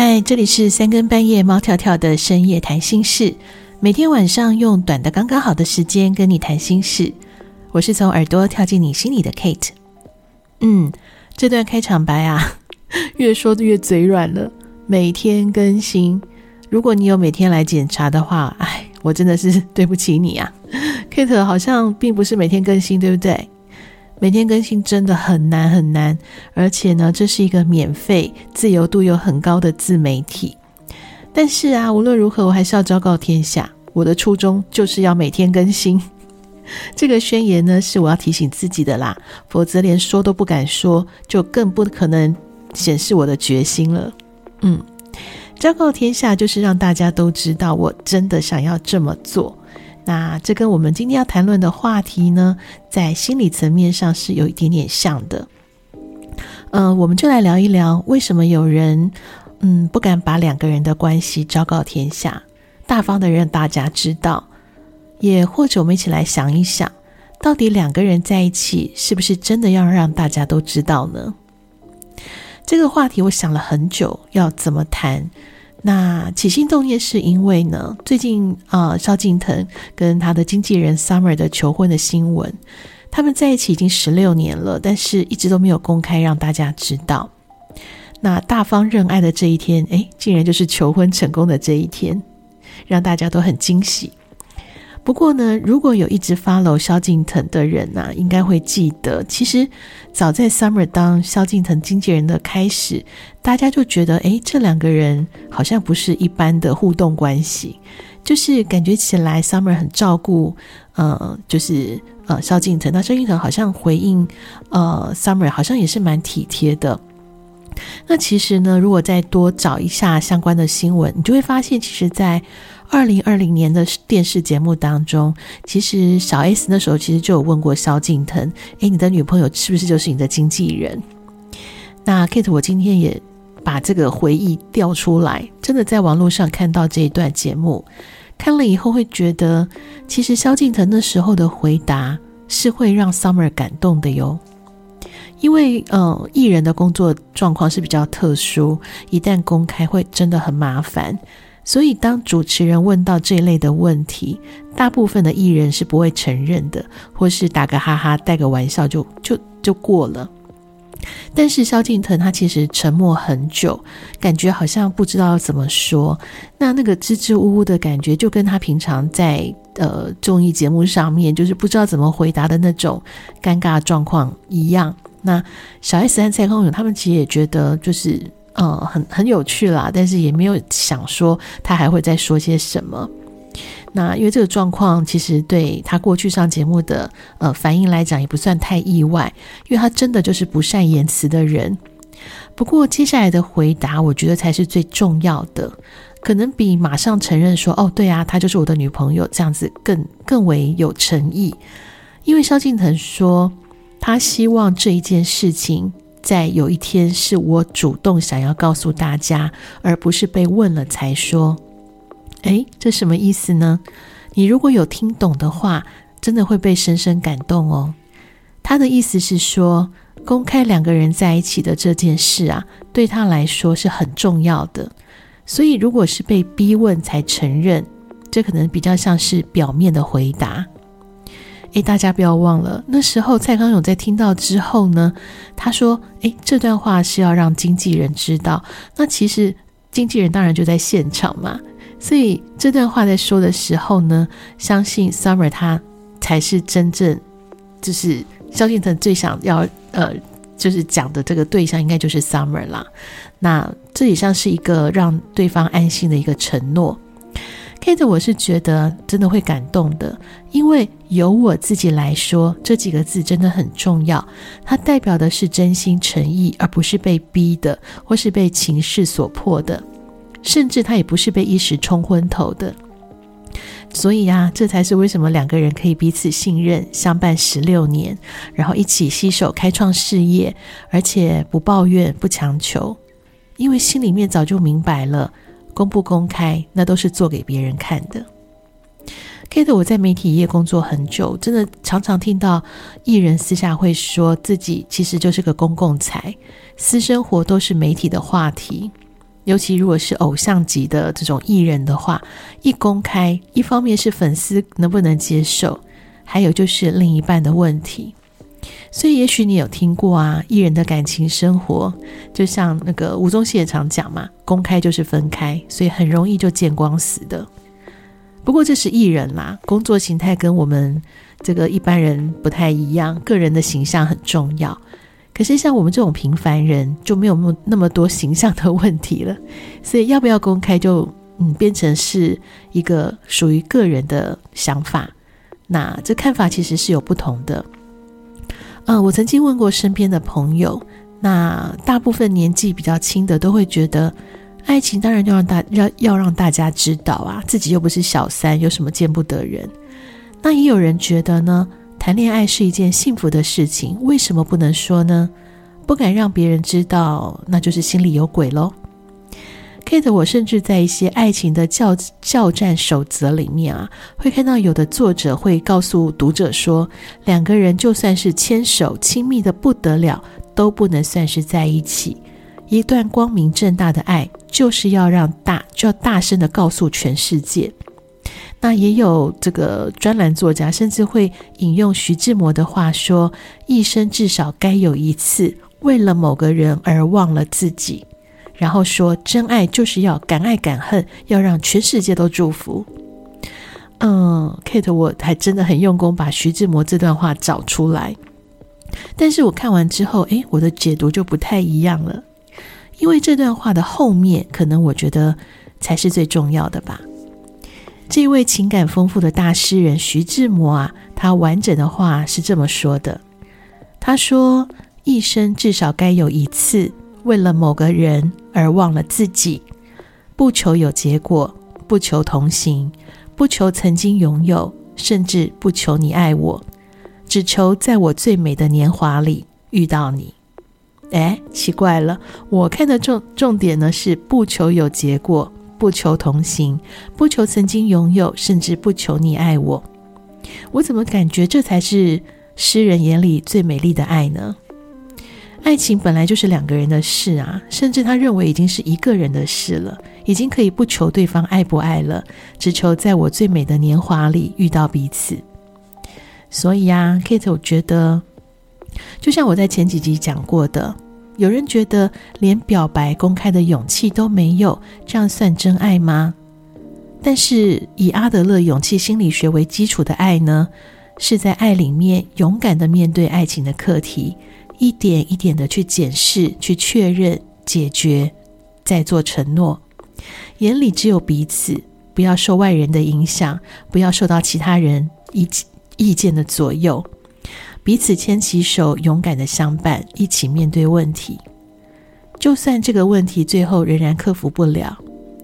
嗨，这里是三更半夜猫跳跳的深夜谈心事，每天晚上用短的刚刚好的时间跟你谈心事。我是从耳朵跳进你心里的 Kate。嗯，这段开场白啊，越说越嘴软了。每天更新，如果你有每天来检查的话，哎，我真的是对不起你啊。Kate 好像并不是每天更新，对不对？每天更新真的很难很难，而且呢，这是一个免费、自由度又很高的自媒体。但是啊，无论如何，我还是要昭告天下，我的初衷就是要每天更新。这个宣言呢，是我要提醒自己的啦，否则连说都不敢说，就更不可能显示我的决心了。嗯，昭告天下就是让大家都知道，我真的想要这么做。那这跟我们今天要谈论的话题呢，在心理层面上是有一点点像的。呃，我们就来聊一聊，为什么有人嗯不敢把两个人的关系昭告天下，大方的让大家知道？也或者我们一起来想一想，到底两个人在一起是不是真的要让大家都知道呢？这个话题我想了很久，要怎么谈？那起心动念是因为呢，最近啊，呃，萧敬腾跟他的经纪人 Summer 的求婚的新闻，他们在一起已经十六年了，但是一直都没有公开让大家知道。那大方认爱的这一天，哎，竟然就是求婚成功的这一天，让大家都很惊喜。不过呢，如果有一直 follow 萧敬腾的人呐、啊，应该会记得，其实早在 Summer 当萧敬腾经纪人的开始，大家就觉得，诶，这两个人好像不是一般的互动关系，就是感觉起来 Summer 很照顾，呃，就是呃萧敬腾，那萧敬腾好像回应，呃 Summer 好像也是蛮体贴的。那其实呢，如果再多找一下相关的新闻，你就会发现，其实，在二零二零年的电视节目当中，其实小 S 那时候其实就有问过萧敬腾：“诶，你的女朋友是不是就是你的经纪人？”那 Kate，我今天也把这个回忆调出来，真的在网络上看到这一段节目，看了以后会觉得，其实萧敬腾那时候的回答是会让 Summer 感动的哟。因为，呃，艺人的工作状况是比较特殊，一旦公开会真的很麻烦。所以，当主持人问到这一类的问题，大部分的艺人是不会承认的，或是打个哈哈、带个玩笑就就就过了。但是萧敬腾他其实沉默很久，感觉好像不知道怎么说。那那个支支吾吾的感觉，就跟他平常在呃综艺节目上面就是不知道怎么回答的那种尴尬状况一样。那小 S 和蔡康永他们其实也觉得就是。呃，很很有趣啦，但是也没有想说他还会再说些什么。那因为这个状况，其实对他过去上节目的呃反应来讲，也不算太意外，因为他真的就是不善言辞的人。不过接下来的回答，我觉得才是最重要的，可能比马上承认说“哦，对啊，她就是我的女朋友”这样子更更为有诚意。因为萧敬腾说，他希望这一件事情。在有一天，是我主动想要告诉大家，而不是被问了才说。诶，这什么意思呢？你如果有听懂的话，真的会被深深感动哦。他的意思是说，公开两个人在一起的这件事啊，对他来说是很重要的。所以，如果是被逼问才承认，这可能比较像是表面的回答。诶，大家不要忘了，那时候蔡康永在听到之后呢，他说：“诶，这段话是要让经纪人知道。”那其实经纪人当然就在现场嘛，所以这段话在说的时候呢，相信 Summer 他才是真正就是萧敬腾最想要呃，就是讲的这个对象，应该就是 Summer 啦。那这也像是一个让对方安心的一个承诺。Kate，我是觉得真的会感动的，因为由我自己来说，这几个字真的很重要。它代表的是真心诚意，而不是被逼的，或是被情势所迫的，甚至他也不是被一时冲昏头的。所以啊，这才是为什么两个人可以彼此信任，相伴十六年，然后一起携手开创事业，而且不抱怨、不强求，因为心里面早就明白了。公不公开，那都是做给别人看的。Kate，我在媒体业工作很久，真的常常听到艺人私下会说自己其实就是个公共财，私生活都是媒体的话题。尤其如果是偶像级的这种艺人的话，一公开，一方面是粉丝能不能接受，还有就是另一半的问题。所以，也许你有听过啊，艺人的感情生活，就像那个吴宗宪也常讲嘛，公开就是分开，所以很容易就见光死的。不过这是艺人啦，工作形态跟我们这个一般人不太一样，个人的形象很重要。可是像我们这种平凡人就没有那么那么多形象的问题了，所以要不要公开就嗯变成是一个属于个人的想法。那这看法其实是有不同的。嗯，我曾经问过身边的朋友，那大部分年纪比较轻的都会觉得，爱情当然要让大要要让大家知道啊，自己又不是小三，有什么见不得人？那也有人觉得呢，谈恋爱是一件幸福的事情，为什么不能说呢？不敢让别人知道，那就是心里有鬼喽。Kate，我甚至在一些爱情的教教战守则里面啊，会看到有的作者会告诉读者说，两个人就算是牵手亲密的不得了，都不能算是在一起。一段光明正大的爱，就是要让大，就要大声的告诉全世界。那也有这个专栏作家，甚至会引用徐志摩的话说：“一生至少该有一次，为了某个人而忘了自己。”然后说，真爱就是要敢爱敢恨，要让全世界都祝福。嗯，Kate，我还真的很用功把徐志摩这段话找出来。但是我看完之后，诶，我的解读就不太一样了，因为这段话的后面，可能我觉得才是最重要的吧。这位情感丰富的大诗人徐志摩啊，他完整的话是这么说的：他说，一生至少该有一次。为了某个人而忘了自己，不求有结果，不求同行，不求曾经拥有，甚至不求你爱我，只求在我最美的年华里遇到你。哎，奇怪了，我看的重重点呢是不求有结果，不求同行，不求曾经拥有，甚至不求你爱我。我怎么感觉这才是诗人眼里最美丽的爱呢？爱情本来就是两个人的事啊，甚至他认为已经是一个人的事了，已经可以不求对方爱不爱了，只求在我最美的年华里遇到彼此。所以啊，Kate，我觉得，就像我在前几集讲过的，有人觉得连表白公开的勇气都没有，这样算真爱吗？但是以阿德勒勇气心理学为基础的爱呢，是在爱里面勇敢的面对爱情的课题。一点一点的去检视、去确认、解决，再做承诺。眼里只有彼此，不要受外人的影响，不要受到其他人意意见的左右。彼此牵起手，勇敢的相伴，一起面对问题。就算这个问题最后仍然克服不了，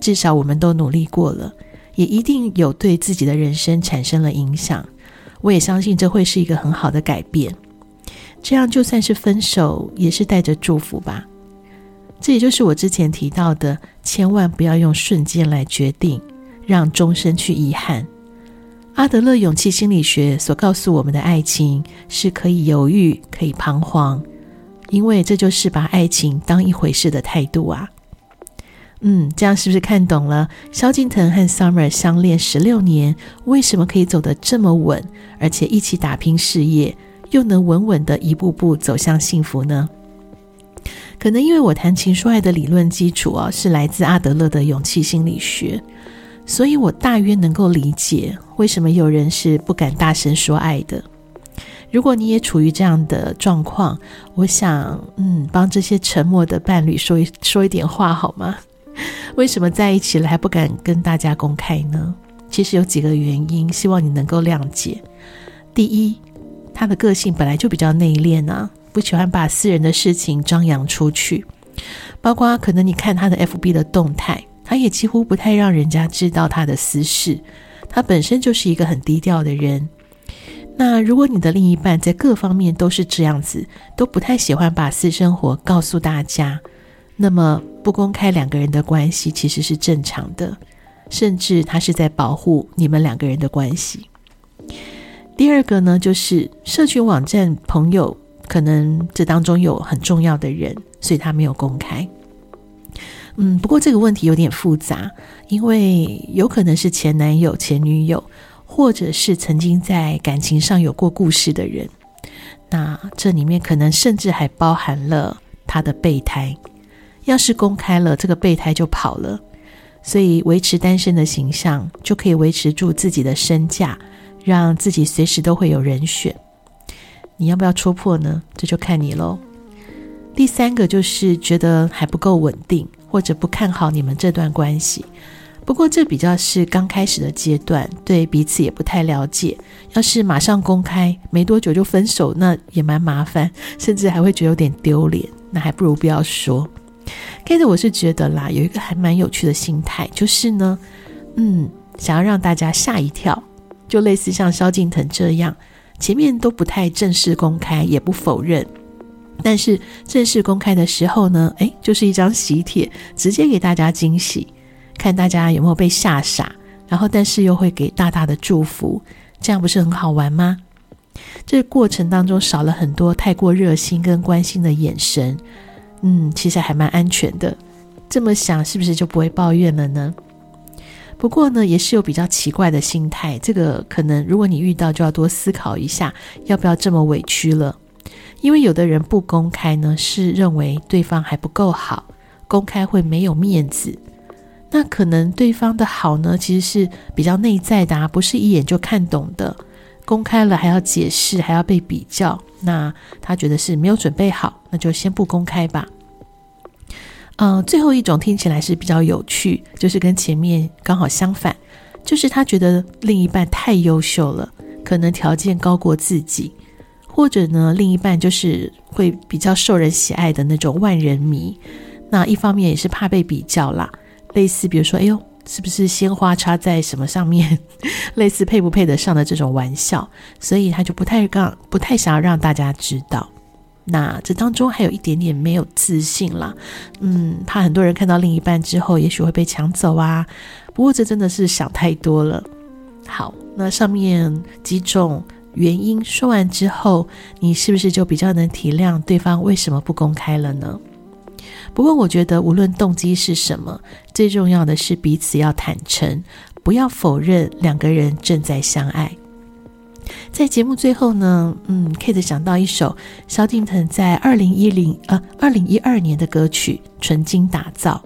至少我们都努力过了，也一定有对自己的人生产生了影响。我也相信这会是一个很好的改变。这样就算是分手，也是带着祝福吧。这也就是我之前提到的，千万不要用瞬间来决定，让终身去遗憾。阿德勒勇气心理学所告诉我们的爱情是可以犹豫，可以彷徨，因为这就是把爱情当一回事的态度啊。嗯，这样是不是看懂了？萧敬腾和 Summer 相恋十六年，为什么可以走得这么稳，而且一起打拼事业？又能稳稳的一步步走向幸福呢？可能因为我谈情说爱的理论基础啊，是来自阿德勒的勇气心理学，所以我大约能够理解为什么有人是不敢大声说爱的。如果你也处于这样的状况，我想，嗯，帮这些沉默的伴侣说一说一点话好吗？为什么在一起了还不敢跟大家公开呢？其实有几个原因，希望你能够谅解。第一。他的个性本来就比较内敛啊，不喜欢把私人的事情张扬出去，包括可能你看他的 FB 的动态，他也几乎不太让人家知道他的私事。他本身就是一个很低调的人。那如果你的另一半在各方面都是这样子，都不太喜欢把私生活告诉大家，那么不公开两个人的关系其实是正常的，甚至他是在保护你们两个人的关系。第二个呢，就是社群网站朋友可能这当中有很重要的人，所以他没有公开。嗯，不过这个问题有点复杂，因为有可能是前男友、前女友，或者是曾经在感情上有过故事的人。那这里面可能甚至还包含了他的备胎。要是公开了，这个备胎就跑了，所以维持单身的形象就可以维持住自己的身价，让自己随时都会有人选。你要不要戳破呢？这就看你喽。第三个就是觉得还不够稳定，或者不看好你们这段关系。不过这比较是刚开始的阶段，对彼此也不太了解。要是马上公开，没多久就分手，那也蛮麻烦，甚至还会觉得有点丢脸。那还不如不要说。接着我是觉得啦，有一个还蛮有趣的心态，就是呢，嗯，想要让大家吓一跳，就类似像萧敬腾这样，前面都不太正式公开，也不否认。但是正式公开的时候呢，诶，就是一张喜帖，直接给大家惊喜，看大家有没有被吓傻，然后但是又会给大大的祝福，这样不是很好玩吗？这过程当中少了很多太过热心跟关心的眼神，嗯，其实还蛮安全的。这么想是不是就不会抱怨了呢？不过呢，也是有比较奇怪的心态，这个可能如果你遇到，就要多思考一下，要不要这么委屈了。因为有的人不公开呢，是认为对方还不够好，公开会没有面子。那可能对方的好呢，其实是比较内在的啊，不是一眼就看懂的。公开了还要解释，还要被比较，那他觉得是没有准备好，那就先不公开吧。嗯、最后一种听起来是比较有趣，就是跟前面刚好相反，就是他觉得另一半太优秀了，可能条件高过自己。或者呢，另一半就是会比较受人喜爱的那种万人迷。那一方面也是怕被比较啦，类似比如说，哎呦，是不是鲜花插在什么上面？类似配不配得上的这种玩笑，所以他就不太让，不太想要让大家知道。那这当中还有一点点没有自信啦，嗯，怕很多人看到另一半之后，也许会被抢走啊。不过这真的是想太多了。好，那上面几种。原因说完之后，你是不是就比较能体谅对方为什么不公开了呢？不过我觉得无论动机是什么，最重要的是彼此要坦诚，不要否认两个人正在相爱。在节目最后呢，嗯，Kate 想到一首萧敬腾在二零一零呃二零一二年的歌曲《纯金打造》。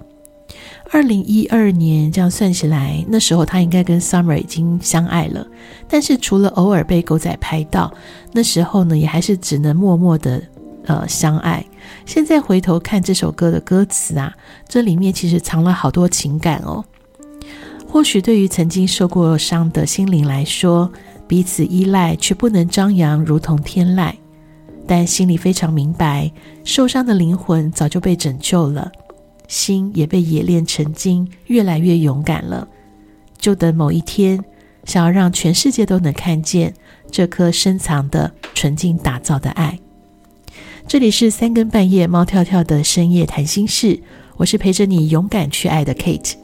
二零一二年这样算起来，那时候他应该跟 Summer 已经相爱了，但是除了偶尔被狗仔拍到，那时候呢也还是只能默默的呃相爱。现在回头看这首歌的歌词啊，这里面其实藏了好多情感哦。或许对于曾经受过伤的心灵来说，彼此依赖却不能张扬，如同天籁，但心里非常明白，受伤的灵魂早就被拯救了。心也被冶炼成金，越来越勇敢了。就等某一天，想要让全世界都能看见这颗深藏的纯净打造的爱。这里是三更半夜猫跳跳的深夜谈心事，我是陪着你勇敢去爱的 Kate。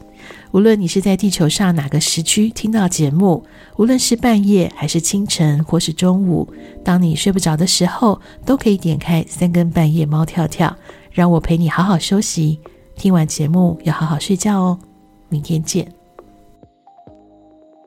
无论你是在地球上哪个时区听到节目，无论是半夜还是清晨或是中午，当你睡不着的时候，都可以点开三更半夜猫跳跳，让我陪你好好休息。听完节目要好好睡觉哦，明天见。